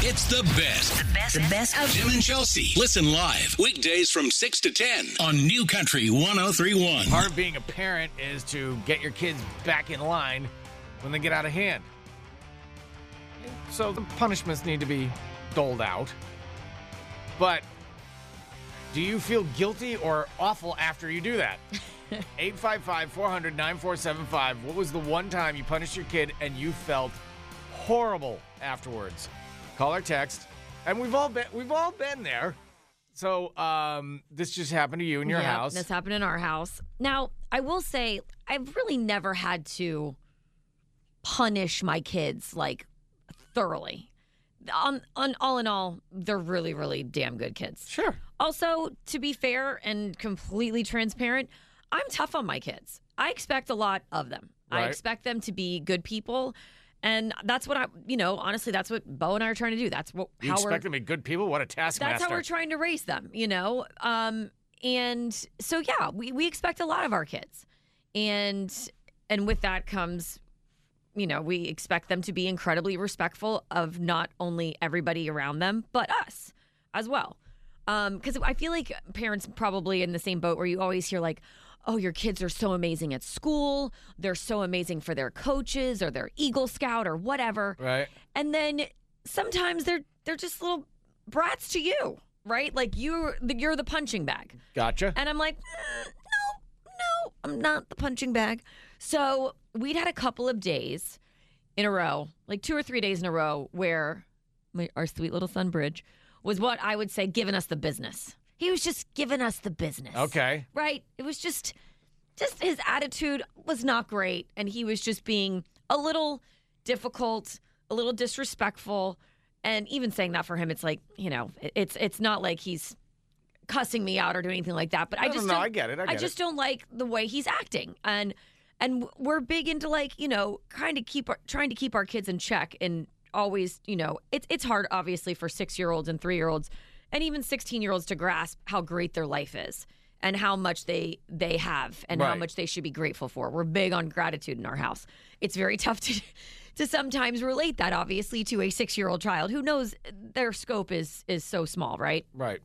It's the best. The best, the best of Tim and Chelsea. Listen live weekdays from 6 to 10 on New Country 1031. Part of being a parent is to get your kids back in line when they get out of hand. So the punishments need to be doled out. But do you feel guilty or awful after you do that? 855 400 9475. What was the one time you punished your kid and you felt horrible afterwards? Call or text. And we've all been we've all been there. So um, this just happened to you in your Yep, house. This happened in our house. Now, I will say, I've really never had to punish my kids like thoroughly. On, on all in all, they're really, really damn good kids. Sure. Also, to be fair and completely transparent, I'm tough on my kids. I expect a lot of them. I expect them to be good people. And that's what I, you know, honestly, that's what Bo and I are trying to do. That's what You how we're expect them to be good people? What a taskmaster. that's how we're trying to raise them, you know? Um, and so yeah, we, we expect a lot of our kids. And and with that comes, you know, we expect them to be incredibly respectful of not only everybody around them, but us as well. Um, because I feel like parents probably in the same boat where you always hear like, oh, your kids are so amazing at school, they're so amazing for their coaches or their Eagle Scout or whatever. Right. and then sometimes they're they're just little brats to you right? Like you're the, you're the punching bag. Gotcha. and i'm like "Mm, no no i'm not the punching bag. So we'd had a couple of days in a row like two or three days in a row where my, our sweet little son bridge was what i would say giving us the business he was just giving us the business Okay. right? It was just just his attitude was not great and he was just being a little difficult, a little disrespectful. And even saying that for him it's like, you know, it's it's not like he's cussing me out or doing anything like that, but I No, no, just no, don't- I get it, I get just it. don't like the way he's acting. And and we're big into like, you know, kind of keep our, trying to keep our kids in check and always, you know, it's it's hard obviously for 6-year-olds and 3-year-olds and even 16-year-olds to grasp how great their life is and how much they they have and how much they should be grateful for. We're big on gratitude in our house. It's very tough to to sometimes relate that obviously to a 6-year-old child who knows their scope is is so small, right? Right.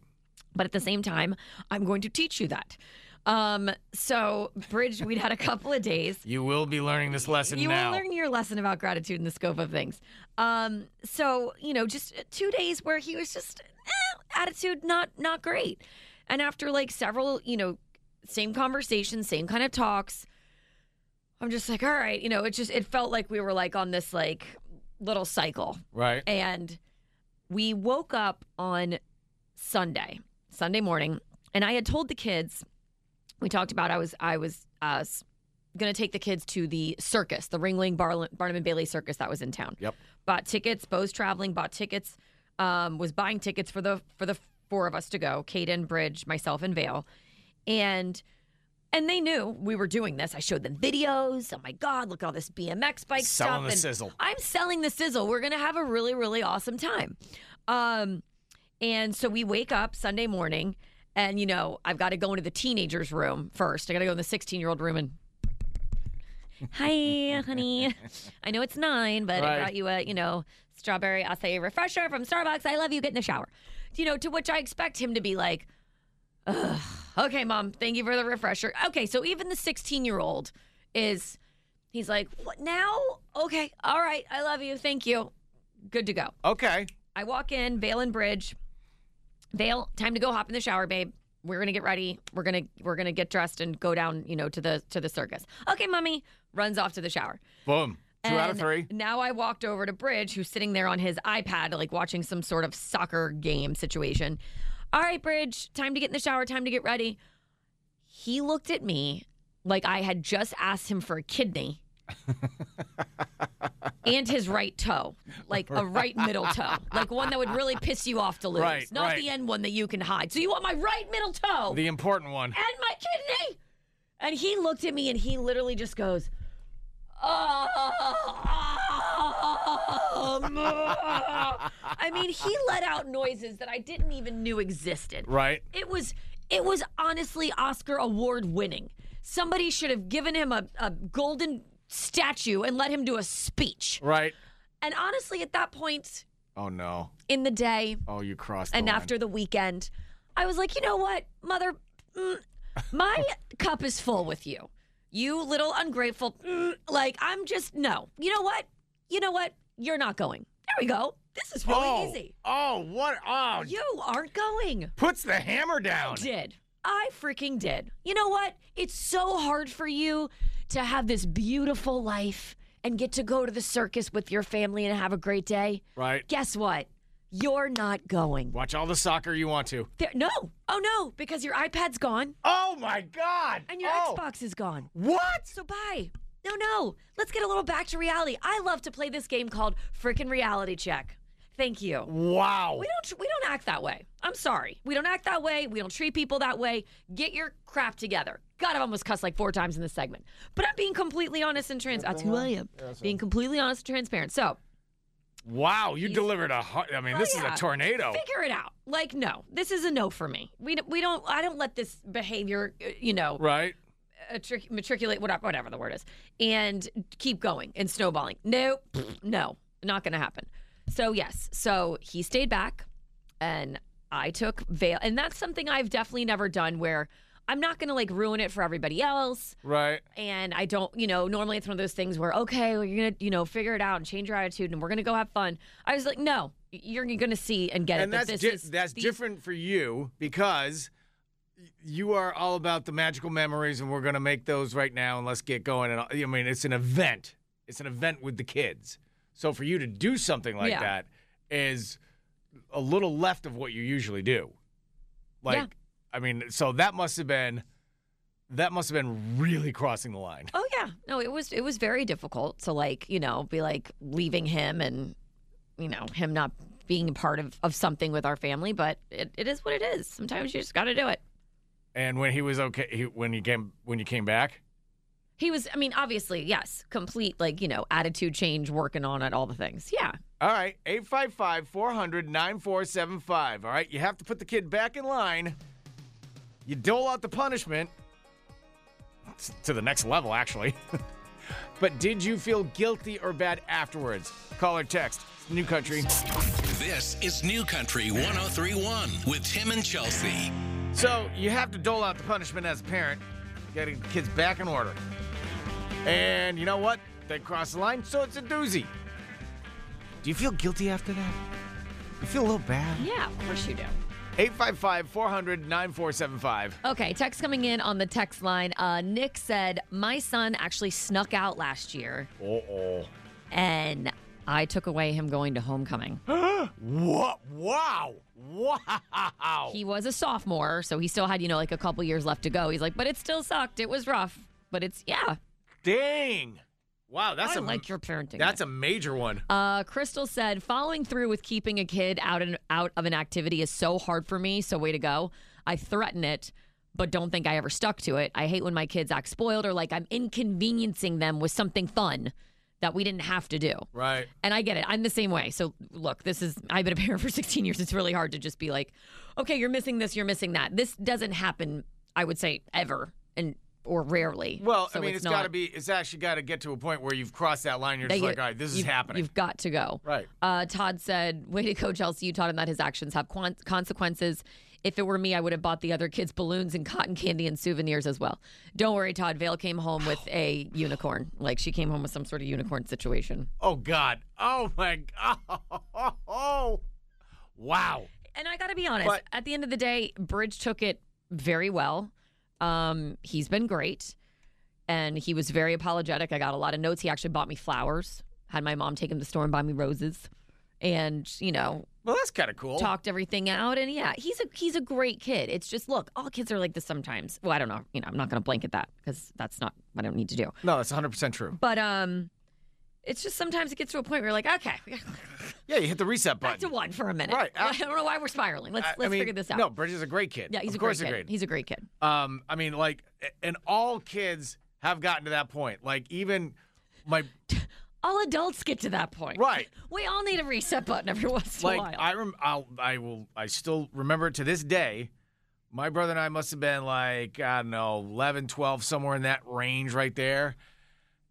but at the same time, I'm going to teach you that. Um, so Bridge, we'd had a couple of days. You will be learning this lesson You now. will learn your lesson about gratitude and the scope of things. Um, so you know, just two days where he was just eh, attitude not not great, and after like several, you know, same conversations, same kind of talks, I'm just like, all right, you know, it just it felt like we were like on this like little cycle, right. and we woke up on Sunday, Sunday morning, and I had told the kids. We talked about I was I was uh, going to take the kids to the circus, the Ringling Bar- Barnum and Bailey circus that was in town. Yep. Bought tickets. Bo's traveling. Bought tickets. Um, was buying tickets for the for the four of us to go. Caden, Bridge, myself, and Vale, and and they knew we were doing this. I showed them videos. Oh my God, look at all this BMX bike Selling stuff. the and sizzle. I'm selling the sizzle. We're gonna have a really, really awesome time. Um, and so we wake up Sunday morning, and you know, I've got to go into the teenagers' room first. I got to go in the 16 year old room and. Hi, honey. I know it's nine, but I Right. brought you a, you know, strawberry acai refresher from Starbucks. I love you. Get in the shower. You know, to which I expect him to be like, Ugh, okay, mom, thank you for the refresher. Okay, so even the 16 year old is, he's like, what now? Okay, all right, I love you. Thank you. Good to go. Okay. I walk in, Vale and Bridge. Vale, time to go hop in the shower, babe. We're gonna get ready. We're gonna we're gonna get dressed and go down, you know, to the to the circus. Okay, mommy runs off to the shower. Boom. Two out of three. Now I walked over to Bridge, who's sitting there on his iPad, like watching some sort of soccer game situation. All right, Bridge, time to get in the shower, time to get ready. He looked at me like I had just asked him for a kidney and his right toe, like a right middle toe, like one that would really piss you off to lose, Right, not right. the end one that you can hide. So you want my right middle toe The important one. and my kidney. And he looked at me and he literally just goes, I mean, he let out noises that I didn't even knew existed. Right. It was it was honestly Oscar award winning. Somebody should have given him a, a golden statue and let him do a speech. Right. And honestly, at that point, Oh no. in the day Oh, you crossed. The and line. after the weekend. I was like, you know what, mother, mm, my cup is full with you. You little ungrateful. mm, like, I'm just, no. You know what? You know what? You're not going. There we go. This is really oh, easy. Oh, what? Oh, You aren't going. puts the hammer down. did. I freaking did. You know what? It's so hard for you to have this beautiful life and get to go to the circus with your family and have a great day. Right. Guess what? You're not going. Watch all the soccer you want to. There, no. Oh no, because your iPad's gone Oh my God. and your oh. Xbox is gone. What? So bye. No, no. Let's get a little back to reality. I love to play this game called Frickin' Reality Check. Thank you. Wow. We don't we don't act that way. I'm sorry. We don't act that way. We don't treat people that way. Get your crap together. God, I've almost cussed like four times in this segment. But I'm being completely honest and trans. That's who I am. Being completely honest and transparent. So Wow. You delivered a. I mean, Oh, this yeah. is a tornado. figure it out. Like, no, this is a no for me. We don't, we don't. I don't let this behavior, uh, you know, Right. matric- matriculate whatever whatever the word is, and keep going and snowballing. No, no, not going to happen. So yes, so he stayed back, and I took Vale, and that's something I've definitely never done where. I'm not going to like ruin it for everybody else. Right. And I don't, you know, normally it's one of those things where, okay, well, you're going to, you know, figure it out and change your attitude and we're going to go have fun. I was like, no, you're going to see and get and it. that that's this di- is that's these- different for you because you are all about the magical memories, and we're going to make those right now, and let's get going. And I mean, it's an event. It's an event with the kids. So for you to do something like Yeah. that is a little left of what you usually do. Like, Yeah. I mean, so that must have been that must have been really crossing the line. Oh yeah, no, it was it was very difficult to like you know be like leaving him and you know him not being a part of, of something with our family, but it, it is what it is. Sometimes you just got to do it. And when he was okay, he, when he came when you came back, He was, I mean, obviously, yes, complete like you know attitude change, working on it, all the things. Yeah, All right, 855 400 9475. All right, you have to put the kid back in line. You dole out the punishment It's to the next level, actually. but did you feel guilty or bad afterwards? Call or text. New Country. This is New Country 1031 with Tim and Chelsea. So you have to dole out the punishment as a parent, getting the kids back in order. And you know what? They cross the line, so it's a doozy. Do you feel guilty after that? You feel a little bad? yeah, of course you do. 855 400 9475. Okay, text coming in on the text line. Uh, Nick said my son actually snuck out last year, Uh oh. and I took away him going to homecoming. What? Wow. Wow. He was a sophomore, so he still had, you know, like a couple years left to go. He's like, but it still sucked. It was rough, but it's yeah. Dang. Wow, that's I a like your parenting. That's a major one. Uh, Crystal said, following through with keeping a kid out and out of an activity is so hard for me. So way to go. I threaten it, but don't think I ever stuck to it. I hate when my kids act spoiled or like I'm inconveniencing them with something fun that we didn't have to do. Right. And I get it. I'm the same way. So look, this is I've been a parent for 16 years. It's really hard to just be like, okay, you're missing this, you're missing that. This doesn't happen, I would say, ever and or rarely. Well, So I mean, it's not- got to be. It's actually got to get to a point where you've crossed that line. You're just they- like, all right, this is happening. You've got to go. Right. Uh, Todd said, "Way to go, Chelsea! You taught him that his actions have consequences. If it were me, I would have bought the other kids balloons and cotton candy and souvenirs as well. Don't worry, Todd. Vale came home with a unicorn. Like she came home with some sort of unicorn situation. Oh God. Oh my God. Oh. Wow. And I got to be honest. But- at the end of the day, Bridge took it very well. Um, he's been great, and he was very apologetic. I got a lot of notes. He actually bought me flowers. Had my mom take him to the store and buy me roses, and you know Well, that's kind of cool. talked everything out and yeah he's a he's a great kid it's just look all kids are like this sometimes well i don't know you know i'm not going to blanket that because that's not what i don't need to do No, that's 100 percent true. but um it's just sometimes it gets to a point where you're like okay Yeah, you hit the reset back to button. one for a minute Right. i don't know why we're spiraling let's I- I let's mean, figure this out No, Bridge is a great kid. yeah he's of a course great a kid great. he's a great kid Um, I mean, like, and all kids have gotten to that point. Like, even my all adults get to that point Right. we all need a reset button every once in like, a while I rem- I'll, I will, I still remember to this day. My brother and I must have been like, I don't know, 11, 12, somewhere in that range right there.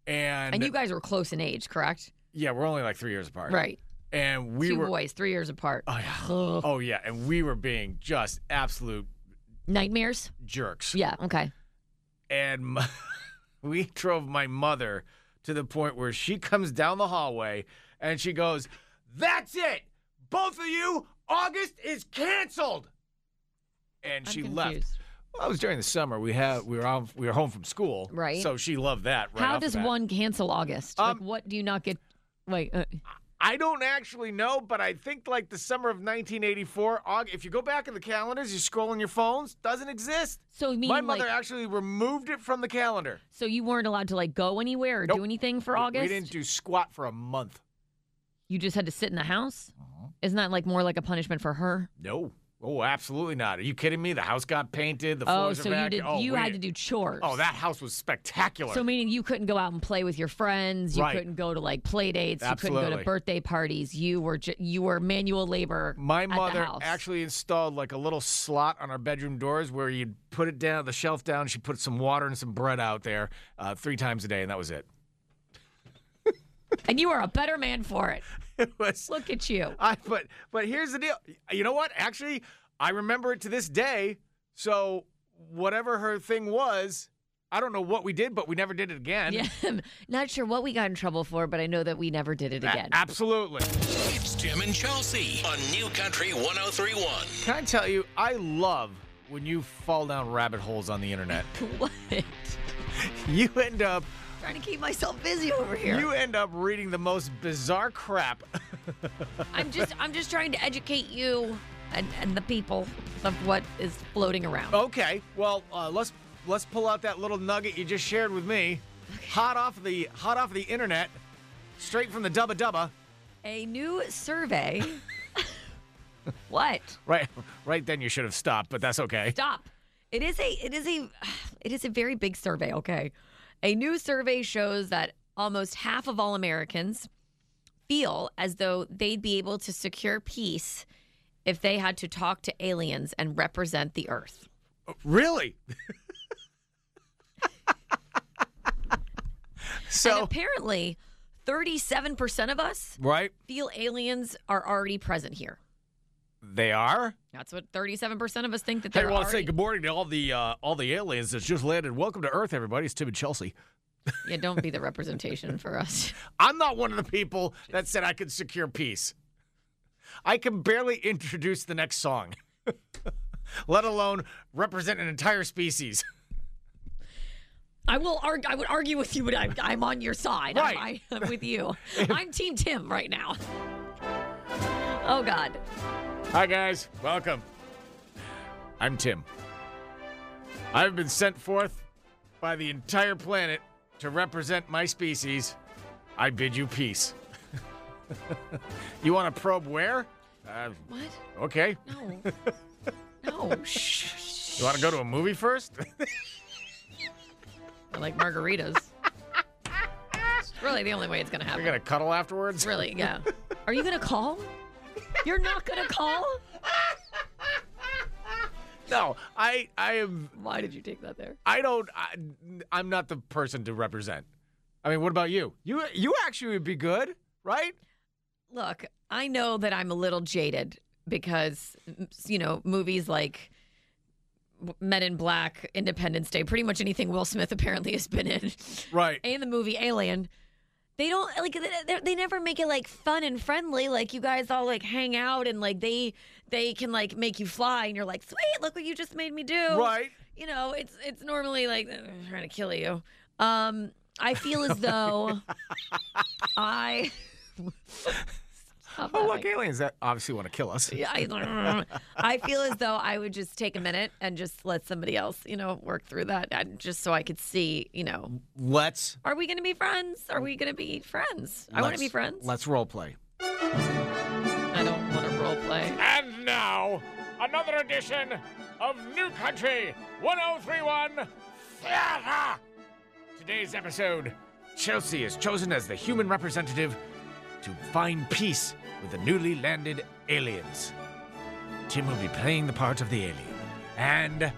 And, and you guys were close in age correct yeah, we're only like three years apart. right and we Two were. boys, three years apart. Oh yeah. Ugh. Oh yeah, and we were being just absolute Nightmares? jerks. Yeah, okay. and m- we drove my mother to the point where she comes down the hallway and she goes, "That's it, both of you. August is canceled." And I'm she left. confused. Well, it was during the summer. We had we were on, we were home from school, Right. So she loved that. Right How does one cancel August? Um, like, what do you not get? Wait, uh, I don't actually know, but I think like the summer of 1984. Aug- If you go back in the calendars, you scroll on your phones, doesn't exist. so My like, mother actually removed it from the calendar. so you weren't allowed to like go anywhere or Nope. do anything for We- August? We didn't do squat for a month. you just had to sit in the house. Uh-huh. Isn't that like more like a punishment for her? No. Oh, absolutely not. Are you kidding me? The house got painted. The Oh, floors so are you back. did. Oh, you we- had to do chores. Oh, that house was spectacular. So meaning you couldn't go out and play with your friends. You Right. couldn't go to like play dates. You couldn't go Absolutely. to birthday parties. You were ju- you were manual labor. My at the mother house. actually installed like a little slot on our bedroom doors where you'd put it down, the shelf down. She put some water and some bread out there uh, three times a day, and that was it. And you are a better man for it. It was. Look at you. I but but here's the deal. You know what? Actually, I remember it to this day. So whatever her thing was, I don't know what we did, but we never did it again. Yeah, I'm not sure what we got in trouble for, but I know that we never did it A- again. absolutely. It's Tim and Chelsea on New Country 1031. Can I tell you, I love when you fall down rabbit holes on the internet. what? You end up Trying to keep myself busy over here. you end up reading the most bizarre crap. I'm just I'm just trying to educate you and, and the people of what is floating around. okay, well, uh, let's let's pull out that little nugget you just shared with me. Hot off the hot off the internet, straight from the dubba dubba. A new survey. what? Right, right. Then you should have stopped, but that's okay. Stop. It is a it is a it is a very big survey, okay? A new survey shows that almost half of all Americans feel as though they'd be able to secure peace if they had to talk to aliens and represent the earth. Really? and so, apparently 37% of us right? feel aliens are already present here. They are. That's what 37% of us think that they're I want to say good morning to all the uh, all the aliens that's just landed. Welcome to Earth, everybody. It's Tim and Chelsea. yeah, don't be the representation for us. I'm not one of the people that said I could secure peace. I can barely introduce the next song, let alone represent an entire species. I will argue. I would argue with you, but I'm, I'm on your side. I'm- Right. I, am with you. I'm Team Tim right now. Oh God. Hi, guys. Welcome. I'm Tim. I've been sent forth by the entire planet to represent my species. I bid you peace. you want to probe where? Uh, What? okay. No. No. Shh. You want to go to a movie first? I like margaritas. It's really the only way it's gonna happen. You're going to cuddle afterwards? Really? Yeah. Are you gonna call? You're not gonna call? No, I I am Why did you take that there? I don't I, I'm not the person to represent. I mean, what about you? You you actually would be good, right? Look, I know that I'm a little jaded because, mm, you know, movies like Men in Black, Independence Day, pretty much anything Will Smith apparently has been in, Right. and the movie Alien. They don't like they, never make it like fun and friendly. Like you guys all like hang out and like they they can like make you fly and you're like sweet. Look what you just made me do. Right. You know it's it's normally like I'm trying to kill you. Um, I feel as though I. Stop Oh, look, laughing. aliens that obviously want to kill us. Yeah, I, I feel as though I would just take a minute and just let somebody else, you know, work through that, and just so I could see, you know, Let's are we going to be friends? Are we going to be friends? I want to be friends. Let's role play. I don't want to role play. And now, another edition of New Country 1031 Theater. Today's episode Chelsea is chosen as the human representative to find peace with the newly landed aliens. Tim will be playing the part of the alien. And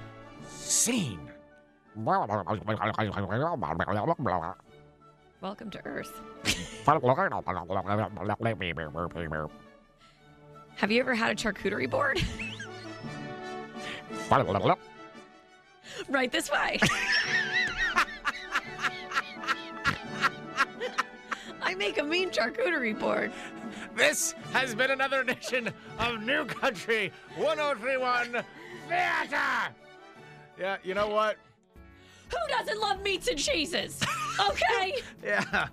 scene. Welcome to Earth. Have you ever had a charcuterie board? right this way. I make a mean charcuterie board. This has been another edition of New Country 1031 Theater. Yeah, you know what? Who doesn't love meats and cheeses? Okay? Yeah.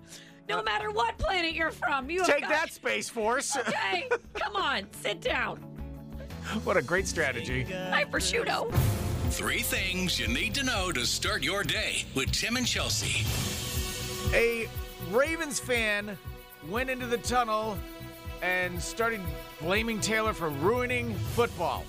no matter what planet you're from, you have Take got- that, Space Force. Okay, come on, sit down. what a great strategy. Hi, prosciutto. Three things you need to know to start your day with Tim and Chelsea. A Ravens fan went into the tunnel and started blaming Taylor for ruining football.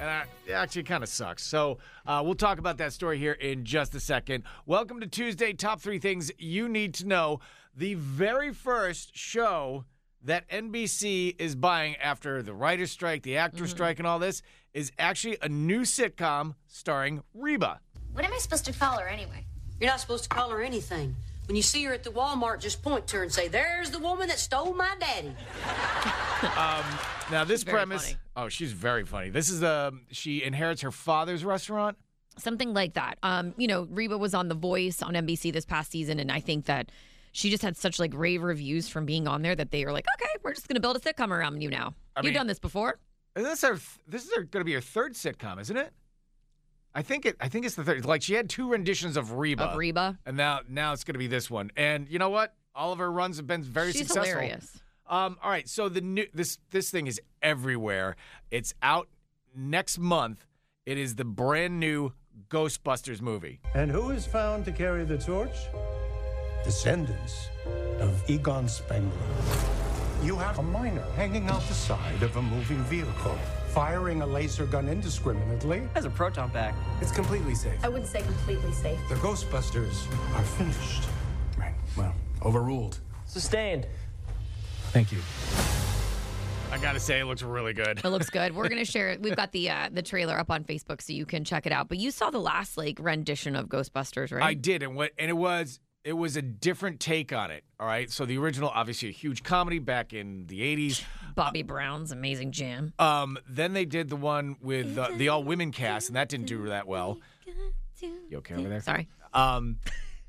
And I, it actually kind of sucks. So uh, we'll talk about that story here in just a second. Welcome to Tuesday Top Three Things You Need to Know, the very first show that NBC is buying after the writer's strike, the actor strike, and all this is actually a new sitcom starring Reba. What am I supposed to call her anyway? You're not supposed to call her anything. When you see her at the Walmart, just point to her and say, There's the woman that stole my daddy. um, Now this very premise, funny. oh, she's very funny. This is um, she inherits her father's restaurant. Something like that. Um, you know, Reba was on The Voice on NBC this past season, and I think that she just had such like rave reviews from being on there that they were like, okay, we're just gonna build a sitcom around you now. I You've mean- done this before. And this is her, this is going to be her third sitcom, isn't it? I think it. I think it's the third. Like she had two renditions of Reba, Of Reba. and now now it's going to be this one. And you know what? All of her runs have been very She's successful. hilarious. Um, all right, so the new this this thing is everywhere. It's out next month. It is the brand new Ghostbusters movie. And who is found to carry the torch? Descendants of Egon Spengler. You have a miner hanging out the side of a moving vehicle, firing a laser gun indiscriminately. has a proton pack. It's completely safe. I wouldn't say completely safe. The Ghostbusters are finished. Right, well, overruled. Sustained. Thank you. I gotta say, it looks really good. It looks good. We're gonna share it. We've got the uh, the trailer up on Facebook so you can check it out. But you saw the last like rendition of Ghostbusters, right? I did, and what and it was it was a different take on it. All right, so the original, obviously, a huge comedy back in the '80s. Bobby Brown's amazing jam. Um, then they did the one with uh, the all women cast, and that didn't do that well. You okay over there? Sorry. Um,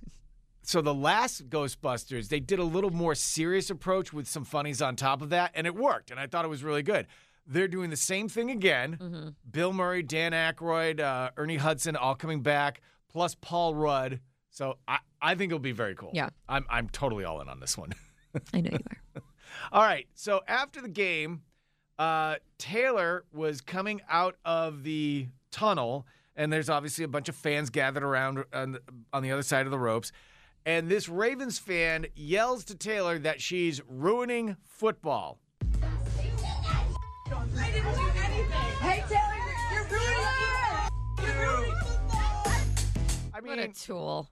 so the last Ghostbusters, they did a little more serious approach with some funnies on top of that, and it worked. And I thought it was really good. They're doing the same thing again. Mm-hmm. Bill Murray, Dan Aykroyd, uh, Ernie Hudson, all coming back, plus Paul Rudd. So I, I think it'll be very cool. Yeah. I'm I'm totally all in on this one. I know you are. All right. So after the game, uh, Taylor was coming out of the tunnel, and there's obviously a bunch of fans gathered around on the, on the other side of the ropes. And this Ravens fan yells to Taylor that she's ruining football. I didn't do anything. Hey, Taylor, you're, you're ruining it. You're ruining football. I What a tool.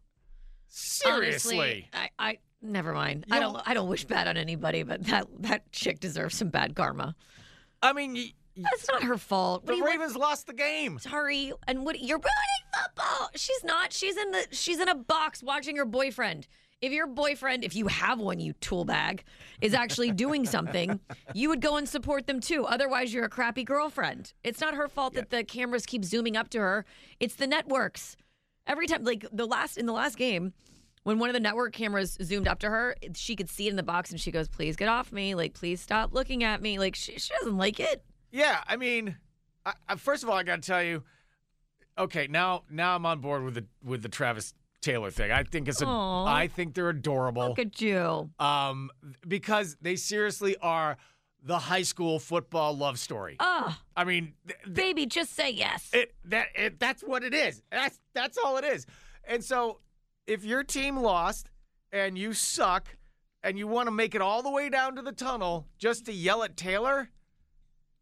seriously. Honestly, I, I never mind. You I don't I don't wish bad on anybody, but that that chick deserves some bad karma. I mean, y- That's not her fault. The do you want- Ravens lost the game. Sorry, and what you're ruining football. She's not. She's in the. She's in a box watching her boyfriend. If your boyfriend, if you have one, you tool bag, is actually doing something, you would go and support them too. Otherwise, you're a crappy girlfriend. It's not her fault that the cameras keep zooming up to her. It's the networks. Every time, like the last in the last game, when one of the network cameras zoomed up to her, she could see it in the box, and she goes, "Please get off me! Like, please stop looking at me! Like, she, she doesn't like it." Yeah, I mean, I, I, first of all, I got to tell you, okay, now now I'm on board with the with the Travis Taylor thing. I think it's a, Aw. I think they're adorable. Look at you. um, because they seriously are the high school football love story. Oh, I mean, th- th- baby, just say yes. it that it, that's what it is. That's that's all it is. And so, if your team lost and you suck, and you want to make it all the way down to the tunnel just to yell at Taylor,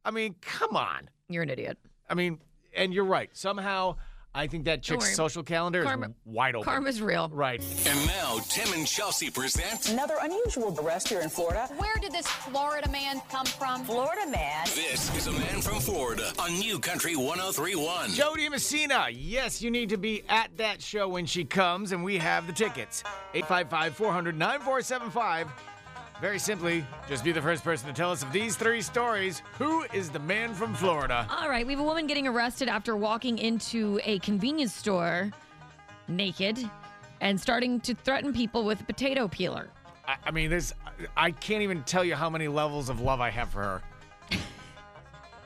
I mean, come on. You're an idiot. I mean, and you're right. Somehow, I think that chick's social calendar Karma- is wide open. Karma's real. right. And now, Tim and Chelsea present Another unusual arrest here in Florida. Where did this Florida man come from? Florida man This This is a man from Florida on New Country 1031. Jo Dee Messina. Yes, you need to be at that show when she comes, and we have the tickets. 855 400 9475. Very simply, just be the first person to tell us of these three stories. Who is the man from Florida? All right, we have a woman getting arrested after walking into a convenience store naked and starting to threaten people with a potato peeler. I, I mean, there's. I can't even tell you how many levels of love I have for her.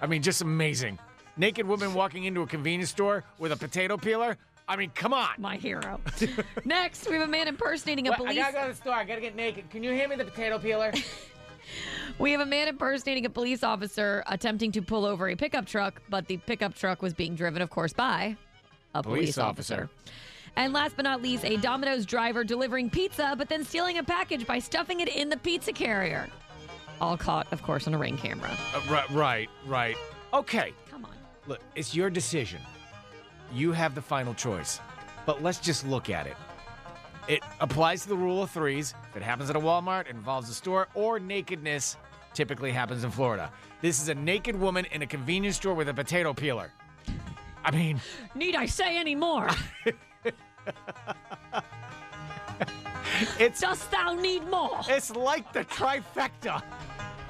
I mean, just amazing. Naked woman walking into a convenience store with a potato peeler. I mean, come on. My hero. Next, we have a man impersonating a What? police. I gotta go to the store. I gotta get naked. Can you hand me the potato peeler? We have a man impersonating a police officer attempting to pull over a pickup truck, but the pickup truck was being driven, of course, by a police, Police officer. officer. And last but not least, a Domino's driver delivering pizza, but then stealing a package by stuffing it in the pizza carrier. All caught, of course, on a ring camera. Uh, right, right, right. Okay, Come on. look, it's your decision. You have the final choice. But let's just look at it. It applies to the rule of threes. If it happens at a Walmart, it involves a store, or nakedness typically happens in Florida. This is a naked woman in a convenience store with a potato peeler. I mean, Need I say any more? it's Dost thou need more? It's like the trifecta.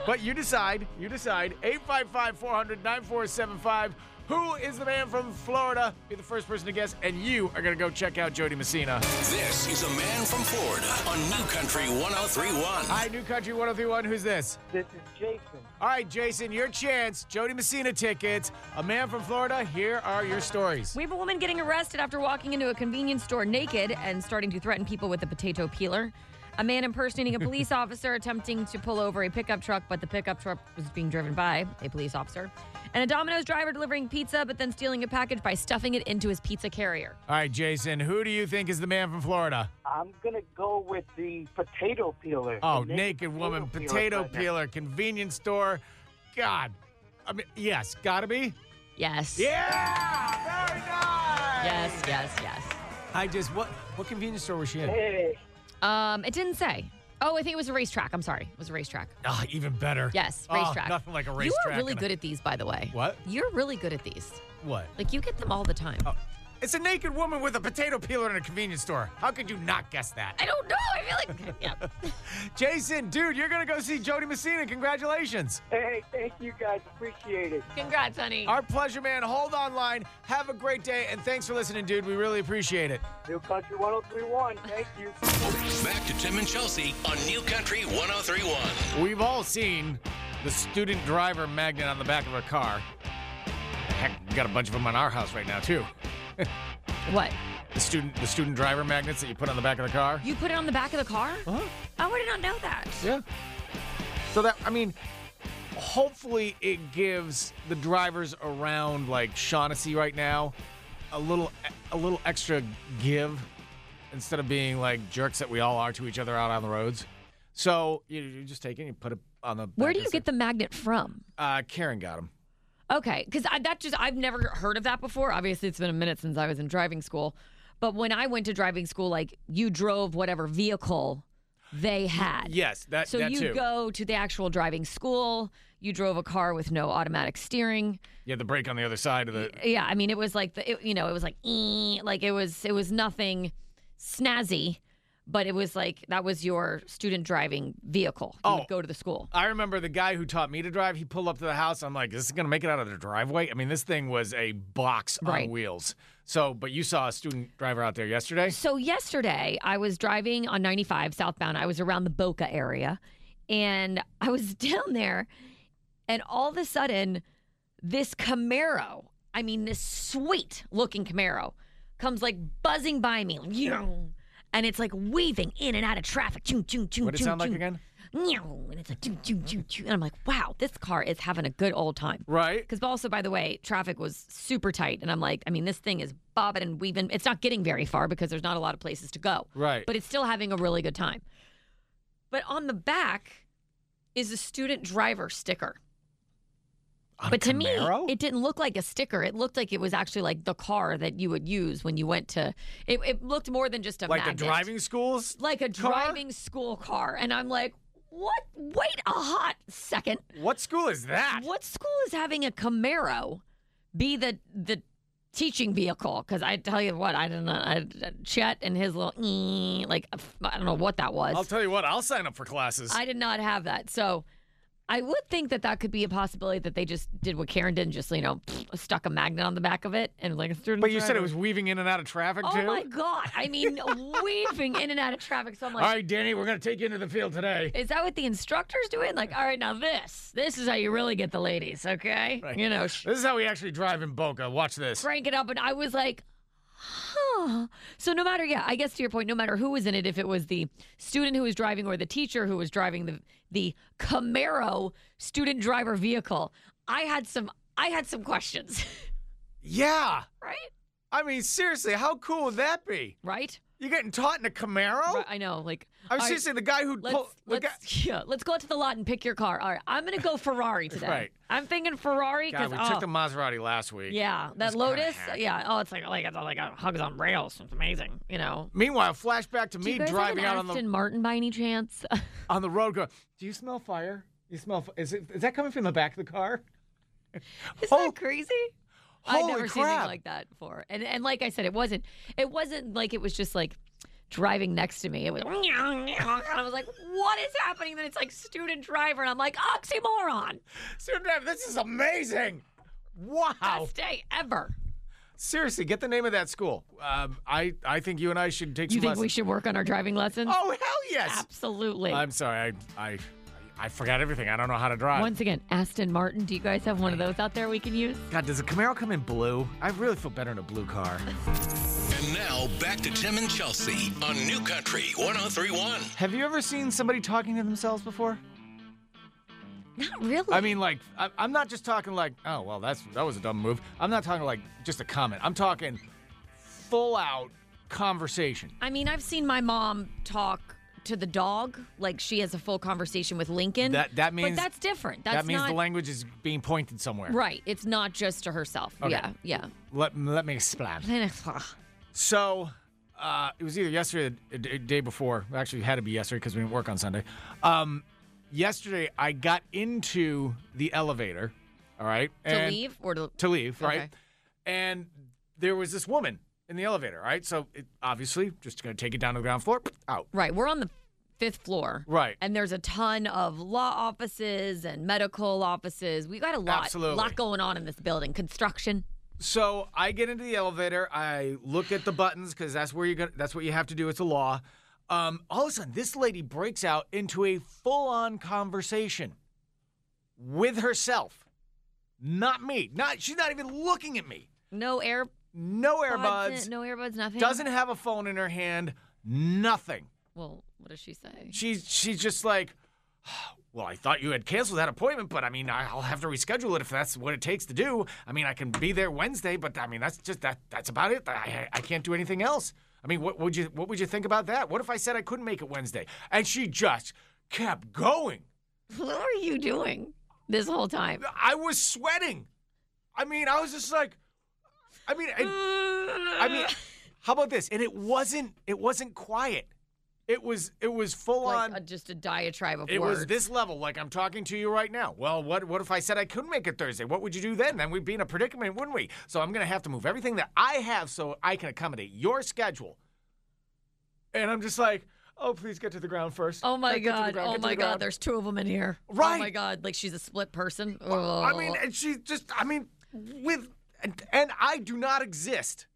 But you decide, you decide. 855 400 9475. Who is the man from Florida? Be the first person to guess, and you are going to go check out Jo Dee Messina. This is a man from Florida on New Country 1031. Hi, New Country 1031. Who's this? This is Jason. All right, Jason, your chance. Jo Dee Messina tickets. A man from Florida. Here are your stories. We have a woman getting arrested after walking into a convenience store naked and starting to threaten people with a potato peeler. A man impersonating a police officer attempting to pull over a pickup truck, but the pickup truck was being driven by a police officer. And a Domino's driver delivering pizza, but then stealing a package by stuffing it into his pizza carrier. All right, Jason, who do you think is the man from Florida? I'm gonna go with the potato peeler. Oh, The naked woman, peeler potato threatener. peeler, convenience store. God. I mean, yes, gotta be. Yes. Yeah! Very nice! Yes, yes, yes. I just, what what convenience store was she in? Hey, Um, it didn't say. Oh, I think it was a RaceTrac. I'm sorry. It was a RaceTrac. Ah, even better. Yes, Oh, RaceTrac. nothing like a You RaceTrac. are really and a- good at these, by the way. What? You're really good at these. What? Like, you get them all the time. It's a naked woman with a potato peeler in a convenience store. How could you not guess that? I don't know. I feel like, yeah. Jason, dude, you're gonna go see Jo Dee Messina. Congratulations. hey, thank you guys. Appreciate it. Congrats, honey. Our pleasure, man. Hold on line. Have a great day, and thanks for listening, dude. We really appreciate it. New Country 1031. Thank you. Back to Tim and Chelsea on New Country 1031. We've all seen the student driver magnet on the back of a car. Heck, we got a bunch of them on our house right now too. What? The student, the student driver magnets that you put on the back of the car. You put it on the back of the car? Uh-huh. Oh, I did not know that. Yeah. So that I mean, hopefully it gives the drivers around like Shaughnessy right now a little a little extra give instead of being like jerks that we all are to each other out on the roads. So you, you just take it and you put it on the. Where do you get the magnet from? Uh, Karen got them. Okay, because that just I've never heard of that before. Obviously, it's been a minute since I was in driving school. But when I went to driving school, like you drove whatever vehicle they had. Yes, that So that you too. go to the actual driving school. You drove a car with no automatic steering. You had the brake on the other side of the. Yeah, I mean, it was like the, it, you know, it was like, like it was, it was nothing snazzy, but it was like that was your student driving vehicle. You Oh. would go to the school. I remember the guy who taught me to drive. He pulled up to the house. I'm like, "Is this gonna make it out of the driveway?" I mean, this thing was a box Right. on wheels. So, but you saw a student driver out there yesterday. So yesterday, I was driving on 95 southbound. I was around the Boca area, and I was down there, and all of a sudden, this Camaro, I mean, this sweet looking Camaro, comes like buzzing by me, like, and it's like weaving in and out of traffic. Choo, choo, choo, What did it sound like again? And it's like choo, choo, choo, choo. and I'm like, wow, this car is having a good old time. Right. Because also, by the way, traffic was super tight, and I'm like, I mean, this thing is bobbing and weaving. It's not getting very far because there's not a lot of places to go, Right. but it's still having a really good time. But on the back is a student driver sticker. A But to Camaro? me, it didn't look like a sticker. It looked like it was actually like the car that you would use when you went to. It, it looked more than just a like magnet. the driving schools. like a car? driving school car, and I'm like, What? Wait a hot second. What school is that? What school is having a Camaro be the the teaching vehicle? Because I tell you what, I don't know. I, Chet and his little like I don't know what that was. I'll tell you what, I'll sign up for classes. I did not have that. So I would think that that could be a possibility that they just did what Karen did and just, you know, stuck a magnet on the back of it and like student. but you said it was weaving in and out of traffic Oh too? Oh my God. I mean, weaving in and out of traffic. So I'm like, right, Danny, we're going to take you into the field today. is that what the instructor's doing? Like, all right, now this, this is how you really get the ladies, okay? Right. You know, sh- This is how we actually drive in Boca. Watch this. crank it up. And I was like, huh. So no matter, yeah, I guess to your point, no matter who was in it, if it was the student who was driving or the teacher who was driving the the Camaro student driver vehicle, I had some I had some questions. Yeah. right? I mean, seriously, how cool would that be? Right? You getting taught in a Camaro? Right, I know. Like I was right, seriously the guy who Let's pulled. the guy- let's yeah, let's go out to the lot and pick your car. All right, I'm gonna go Ferrari today. Right. I'm thinking Ferrari because we took oh. the Maserati last week. yeah, that It's Lotus. Yeah. Oh, it's like like it's like a hugs on rails. It's amazing. You know. Meanwhile, flashback to Do me driving out on Aston the Martin by any chance? on the road. Going, do you smell fire? You smell? Is it? Is that coming from the back of the car? Is Oh, that crazy? Holy never seen anything like that before. And and like I said, it wasn't it wasn't like it was just like driving next to me. It was and I was like, what is happening? Then it's like student driver, and I'm like, oxymoron. Student driver, this is amazing. Wow. Best day ever. Seriously, get the name of that school. Um, I I think you and I should take You think lessons. we should work on our driving lessons? Oh hell yes. Absolutely. I'm sorry. I I I forgot everything. I don't know how to drive. Once again, Aston Martin. Do you guys have one of those out there we can use? God, does a Camaro come in blue? I really feel better in a blue car. And now back to Tim and Chelsea on New Country 1031. Have you ever seen somebody talking to themselves before? Not really. I mean, like, I, I'm not just talking like, oh, well, that's that was a dumb move. I'm not talking like just a comment. I'm talking full out conversation. I mean, I've seen my mom talk to the dog like she has a full conversation with Lincoln. That that means but that's different. That's that means not the language is being pointed somewhere. right. It's not just to herself. Okay. Yeah, yeah. Let let me explain. So, uh, it was either yesterday or the day before. Actually, it had to be yesterday because we didn't work on Sunday. Um, yesterday, I got into the elevator. All right, to leave or to to leave, right? And there was this woman in the elevator, right? So it, obviously, just going to take it down to the ground floor, out. right. We're on the fifth floor. Right. And there's a ton of law offices and medical offices. We got a lot, Absolutely. lot going on in this building. Construction. So I get into the elevator. I look at the buttons because that's where you. That's what you have to do. It's a law. Um, all of a sudden, this lady breaks out into a full-on conversation with herself, not me. Not she's not even looking at me. No air. No earbuds. Eh, no earbuds. Nothing. Doesn't have a phone in her hand. Nothing. Well, what does she say? She's she's just like, well, I thought you had canceled that appointment, but I mean, I'll have to reschedule it if that's what it takes to do. I mean, I can be there Wednesday, but I mean, that's just that that's about it. I I can't do anything else. I mean, what would you what would you think about that? What if I said I couldn't make it Wednesday? And she just kept going. What are you doing this whole time? I was sweating. I mean, I was just like, I mean, and- I mean, how about this? And it wasn't it wasn't quiet. It was it was full like on. a, just a diatribe of It words. was this level, like I'm talking to you right now. Well, what what if I said I couldn't make it Thursday? What would you do then? Then we'd be in a predicament, wouldn't we? So I'm gonna have to move everything that I have so I can accommodate your schedule. And I'm just like, oh, please get to the ground first. Oh my Get- get to the god! ground, Oh to my the god! ground. There's two of them in here. Oh right. Oh Right. my god! Like she's a split person. I mean, and she just, I mean, with, and, and I do not exist.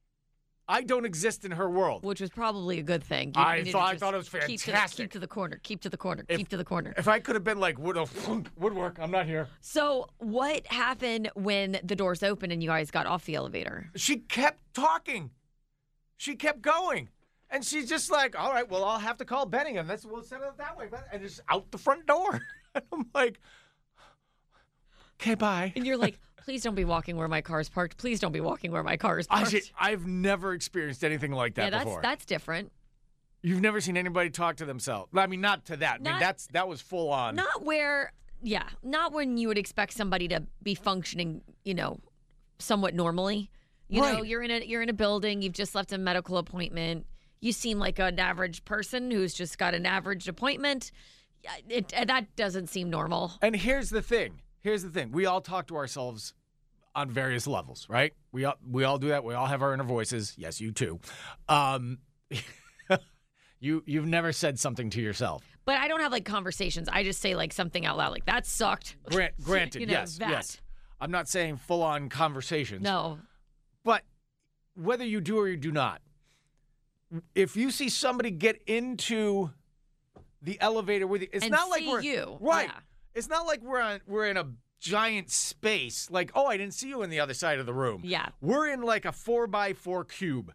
I don't exist in her world. which was probably a good thing. I need thought- I thought it was Keep to, the, fantastic. keep to the corner. Keep to the corner. If- keep to the corner. If I could have been like wood, oh, woodwork, I'm not here. So, what happened when the doors opened and you guys got off the elevator? she kept talking. She kept going. And she's just like, all right, well, I'll have to call Benningham. That's we'll send it that way. And just out the front door. And I'm like, okay, bye. And you're like, please don't be walking where my car is parked. Please don't be walking where my car is parked. see- I've never experienced anything like that yeah, that's before. that's different. You've never seen anybody talk to themselves. I mean, not to that. I mean, that's that was full on. Not where, yeah, not when you would expect somebody to be functioning, you know, somewhat normally. You know, you're in a you're in a building. You've just left a medical appointment. You seem like an average person who's just got an average appointment. It, uh, that doesn't seem normal. And here's the thing. Here's the thing. We all talk to ourselves on various levels, right? We all we all do that. We all have our inner voices. Yes, you too. Um, you you've never said something to yourself. But I don't have like conversations. I just say like something out loud, like that sucked. Grant, granted, You know, yes, that. yes. I'm not saying full on conversations. No. But whether you do or you do not, if you see somebody get into the elevator with you, it's And not like we're you, right. yeah. It's not like we're on we're in a giant space. Like, oh, I didn't see you in the other side of the room. Yeah. We're in like a four by four cube.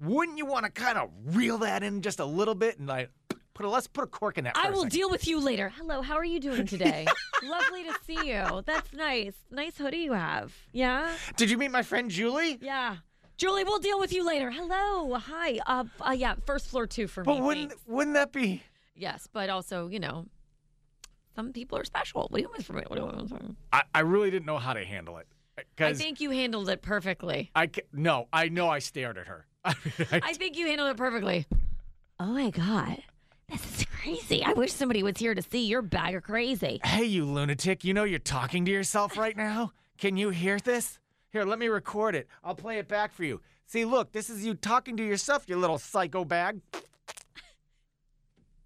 Wouldn't you want to kind of reel that in just a little bit and like put a let's put a cork in that? I will deal with you later. Hello, how are you doing today? Lovely to see you. That's nice. Nice hoodie you have. Yeah? Did you meet my friend Julie? Yeah. Julie, we'll deal with you later. Hello. Hi. Uh, uh yeah, first floor two for But me. But wouldn't thanks. wouldn't that be? Yes, but also, you know, some people are special. What do you want from me? What do you want from me? I, I really didn't know how to handle it. Uh, I think you handled it perfectly. I ca- no, I know I stared at her. I mean, I- I think you handled it perfectly. Oh my god. This is crazy. I wish somebody was here to see your bag of crazy. hey, you lunatic! You know you're talking to yourself right now. Can you hear this? Here, let me record it. I'll play it back for you. See, look, this is you talking to yourself, you little psycho bag.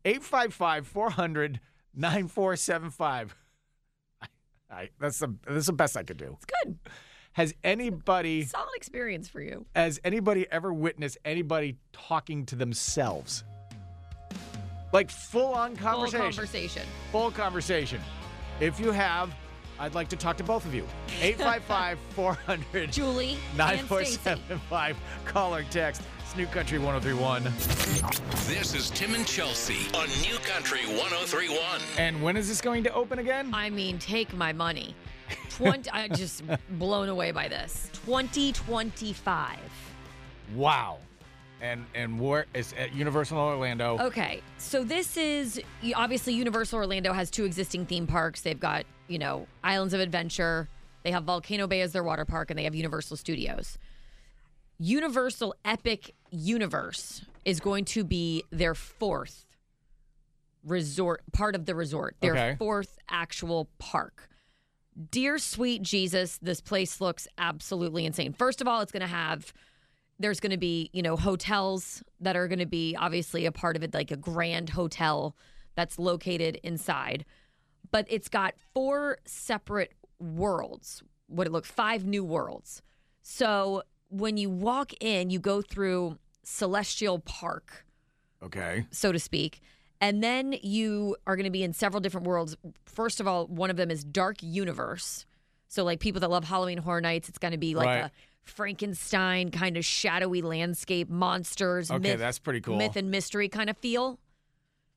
855 400 9475. I, that's the that's the best I could do. It's good. Has anybody Solid experience for you. has anybody ever witnessed anybody talking to themselves? Like full on conversation. Full conversation. Full conversation. If you have, I'd like to talk to both of you. 855 400 Julie and Stacy. 9475. Call or text. It's New Country 1031. This is Tim and Chelsea on New Country 1031. And when is this going to open again? I mean, take my money. 20 I'm just blown away by this. 2025. Wow. And and where is at Universal Orlando? Okay, so this is obviously Universal Orlando has two existing theme parks. They've got, you know, Islands of Adventure, they have Volcano Bay as their water park, and they have Universal Studios. Universal Epic Universe is going to be their fourth resort, part of the resort, their Okay. fourth actual park. Dear sweet Jesus, this place looks absolutely insane. First of all, it's going to have there's going to be, you know, hotels that are going to be obviously a part of it like a grand hotel that's located inside. But it's got four separate worlds. What it looks five new worlds. So when you walk in, you go through Celestial Park Okay. so to speak. And then you are going to be in several different worlds. First of all, one of them is Dark Universe. So, like people that love Halloween Horror Nights, it's going to be like Right. a Frankenstein kind of shadowy landscape, monsters, Okay, myth, that's pretty cool. myth and mystery kind of feel.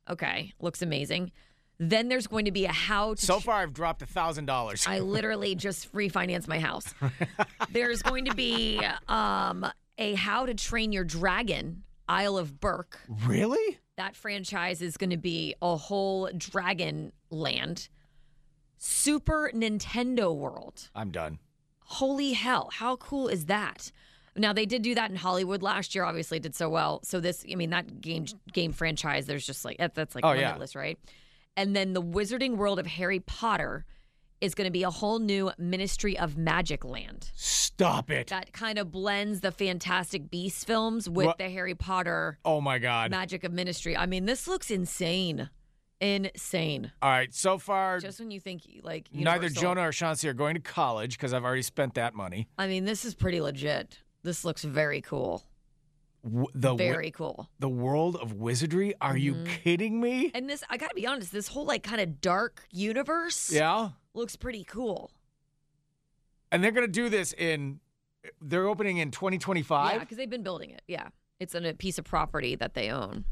Okay, looks amazing. Then there's going to be a how to So far, I've dropped a thousand dollars. I literally just refinanced my house. There's going to be um, a How to Train Your Dragon, Isle of Berk. Really? That franchise is going to be a whole dragon land. Super Nintendo World. I'm done. Holy hell. How cool is that? Now they did do that in Hollywood last year. Obviously, did so well. So this, I mean, that game game franchise. There's just like that's like Oh, yeah. limitless, right? And then the Wizarding World of Harry Potter is going to be a whole new Ministry of Magic land Stop it. that kind of blends the Fantastic Beasts films with Wha- the Harry Potter Oh my God. Magic of Ministry. I mean, this looks insane, insane. All right. So far, Just when you think like neither Universal- Jonah or Chauncey are going to college because I've already spent that money. I mean, this is pretty legit. This looks very cool. W- the wi- Very cool. the world of wizardry? Are you Mm-hmm. kidding me? And this, I gotta be honest, this whole like kind of dark universe Yeah. Looks pretty cool. And they're going to do this in. They're opening in 2025. Yeah, because they've been building it. Yeah, it's a piece of property that they own.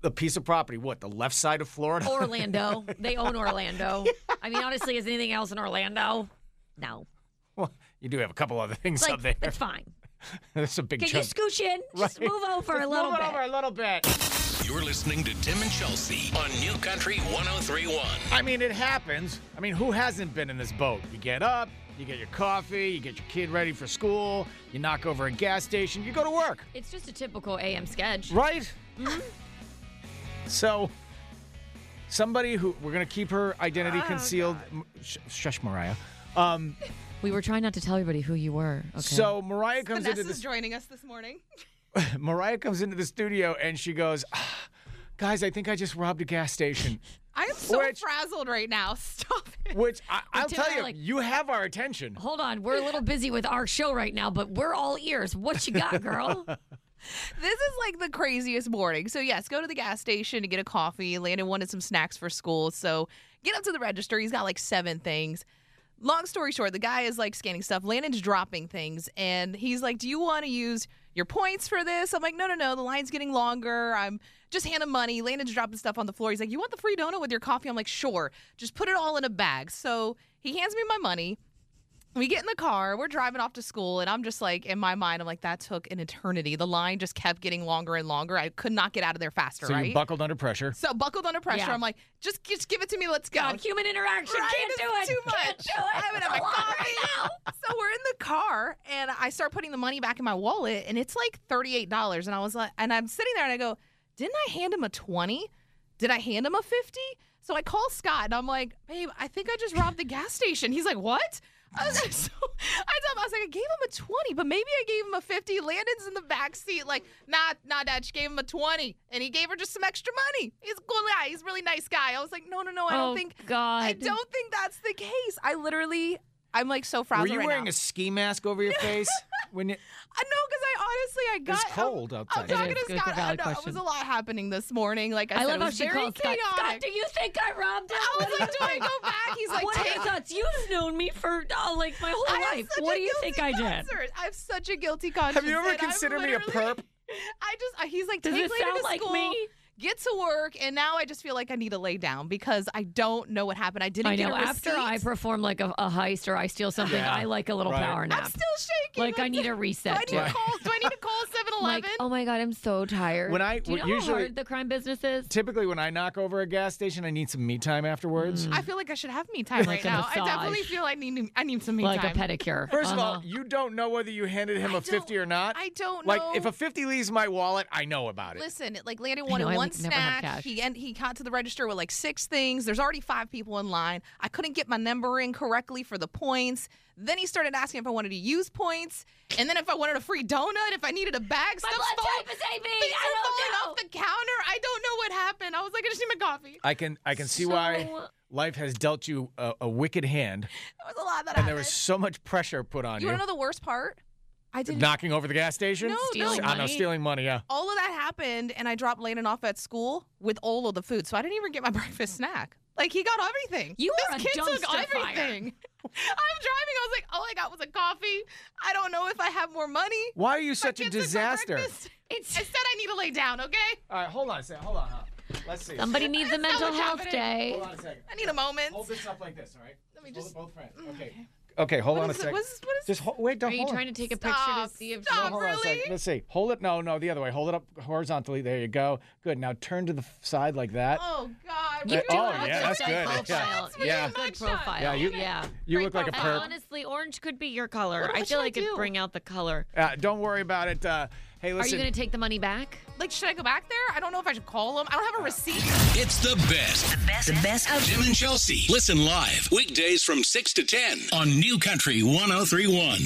The piece of property. What? The left side of Florida? Orlando, they own Orlando. I mean, honestly, is anything else in Orlando? No, well, you do have a couple other things like up there. that's fine. There's a big Can you scooch in? Just move over a Just little move it bit. over a little bit. You're listening to Tim and Chelsea on New Country 1031. I mean, it happens. I mean, who hasn't been in this boat? You get up, you get your coffee, you get your kid ready for school, you knock over a gas station, you go to work, It's just a typical AM sketch. right? Mm-hmm. So, somebody who we're gonna keep her identity concealed. M- Sh- shush, Moriah. Um, We were trying not to tell everybody who you were. Okay. so Moriah comes into Vanessa's this. joining us this morning. Moriah comes into the studio and she goes, "Ah, "Guys, I think I just robbed a gas station." I am so Which- frazzled right now. Stop it. Which I, I'll Tim tell are you, like- you have our attention. Hold on, we're a little busy with our show right now, but we're all ears. What you got, girl? This is like the craziest morning. So yes, go to the gas station to get a coffee. Landon wanted some snacks for school, so get up to the register. He's got like seven things. Long story short, the guy is like scanning stuff. Landon's dropping things, and he's like, "Do you want to use your points for this?" I'm like, "No, no, no. The line's getting longer. I'm just hand him money." Landon's dropping stuff on the floor. He's like, "You want the free donut with your coffee?" I'm like, "Sure. Just put it all in a bag." So he hands me my money. We get in the car, we're driving off to school, and I'm just like, in my mind, I'm like, that took an eternity. The line just kept getting longer and longer. I could not get out of there faster, So right? you buckled under pressure. so buckled under pressure. Yeah. I'm like, just, just give it to me. Let's go. God, human interaction. Right? Can't It's do it. Too much. Can't do it. I haven't had my Come coffee. right now. So we're in the car, and I start putting the money back in my wallet, and it's like thirty-eight dollars. And I was like, and I'm sitting there, and I go, didn't I hand him a twenty? Did I hand him a fifty? So I call Scott, and I'm like, babe, I think I just robbed the gas station. He's like, what? I was like, so I told him, I was like, I gave him a 20, but maybe I gave him a 50. Landon's in the back seat, like, nah, nah, dad, she gave him a 20. And he gave her just some extra money. He's a cool guy. He's a really nice guy. I was like, no, no, no, I oh don't think God. I don't think that's the case. I literally, I'm like so Were frazzled you right wearing now. a ski mask over your face when you? I know because I honestly, I got. It's cold I'm, outside. I'm talking is. to Scott. I valid know, it was a lot happening this morning. Like I, I said, love it how was she very called Scott. chaotic. Scott, do you think I robbed him? I was What like, are do I go back? He's like, what are your thoughts? You've known me for oh, like my whole I life. What do you think I did? conscience. I have such a guilty conscience. Have you ever considered me a literally- perp? I just, uh, he's like, Does take this Layden sound to like school, me? Get to work, and now I just feel like I need to lay down because I don't know what happened. I didn't I get know. a After I perform like a, a heist or I steal something, Yeah. I like a little Right. power nap. I'm still shaking. Like, I I'm need a reset, Do I need too. to call? Do I need to call 7-Eleven? like, oh my god, I'm so tired. When I- do you know usually- how hard the crime business is? Typically, when I knock over a gas station, I need some me time afterwards. I feel like I should have me time Like right a now. I definitely feel I need I need some me like time. Like a pedicure. First of all, Uh-huh. you don't know whether you handed him I a 50 or don't- I don't know. Like, if a 50 leaves my wallet, I know about it. Listen, like Landon I wanted know, one like, snack. He and he got to the register with like six things. There's already five people in line. I couldn't get my number in correctly for the points. Then he started asking if I wanted to use points, and then if I wanted a free donut, if I needed a bag. My Stuff's blood falling- type is AB. Things I are don't falling know. off the counter. I don't know what happened. I was like, I just need my coffee. I can I can see why life has dealt you a, a wicked hand, There was a lot that and happened. there was so much pressure put on you you. want to know the worst part? I didn't. Knocking over the gas station? No, no. Stealing I know, money? stealing money, yeah. all of that happened and I dropped Landon off at school with all of the food. So I didn't even get my breakfast snack. Like he got everything. You this are a kid took dumpster fire. everything. I'm driving. I was like, all I got was a coffee. I don't know if I have more money. Why are you My such a kids took my disaster? breakfast. It's Instead, I need to lay down. Okay. All right, hold on a second. Hold on. Huh? Let's see. somebody needs a mental health happening. day. Hold on a second. I need a moment. Hold this up like this, all right? Let me Hold just- it both friends. Mm, okay. Okay, hold What on a is second. What's- what is Just hold, wait, don't Are you hold on. trying to take a picture Stop. to see if Stop. Hold on a second. Let's see. Hold it. No, no, the other way. Hold it up horizontally. There you go. Good. Now turn to the f- side like that. Oh God. You Uh, do oh, have yeah, that's good good. profile. Yeah. You Yeah. good Mugshot. profile. Yeah, you- yeah. You Great look like a profile. perp. Honestly, orange could be your color. What- I what feel I like it'd bring out the color. Uh, don't worry about it. Uh, hey, listen. Are listen. you going to take the money back? Like, should I go back there? I don't know if I should call them. I don't have a receipt. It's the best. The best. The best of Tim and Chelsea. Listen live weekdays from 6 to 10 on New Country 1031.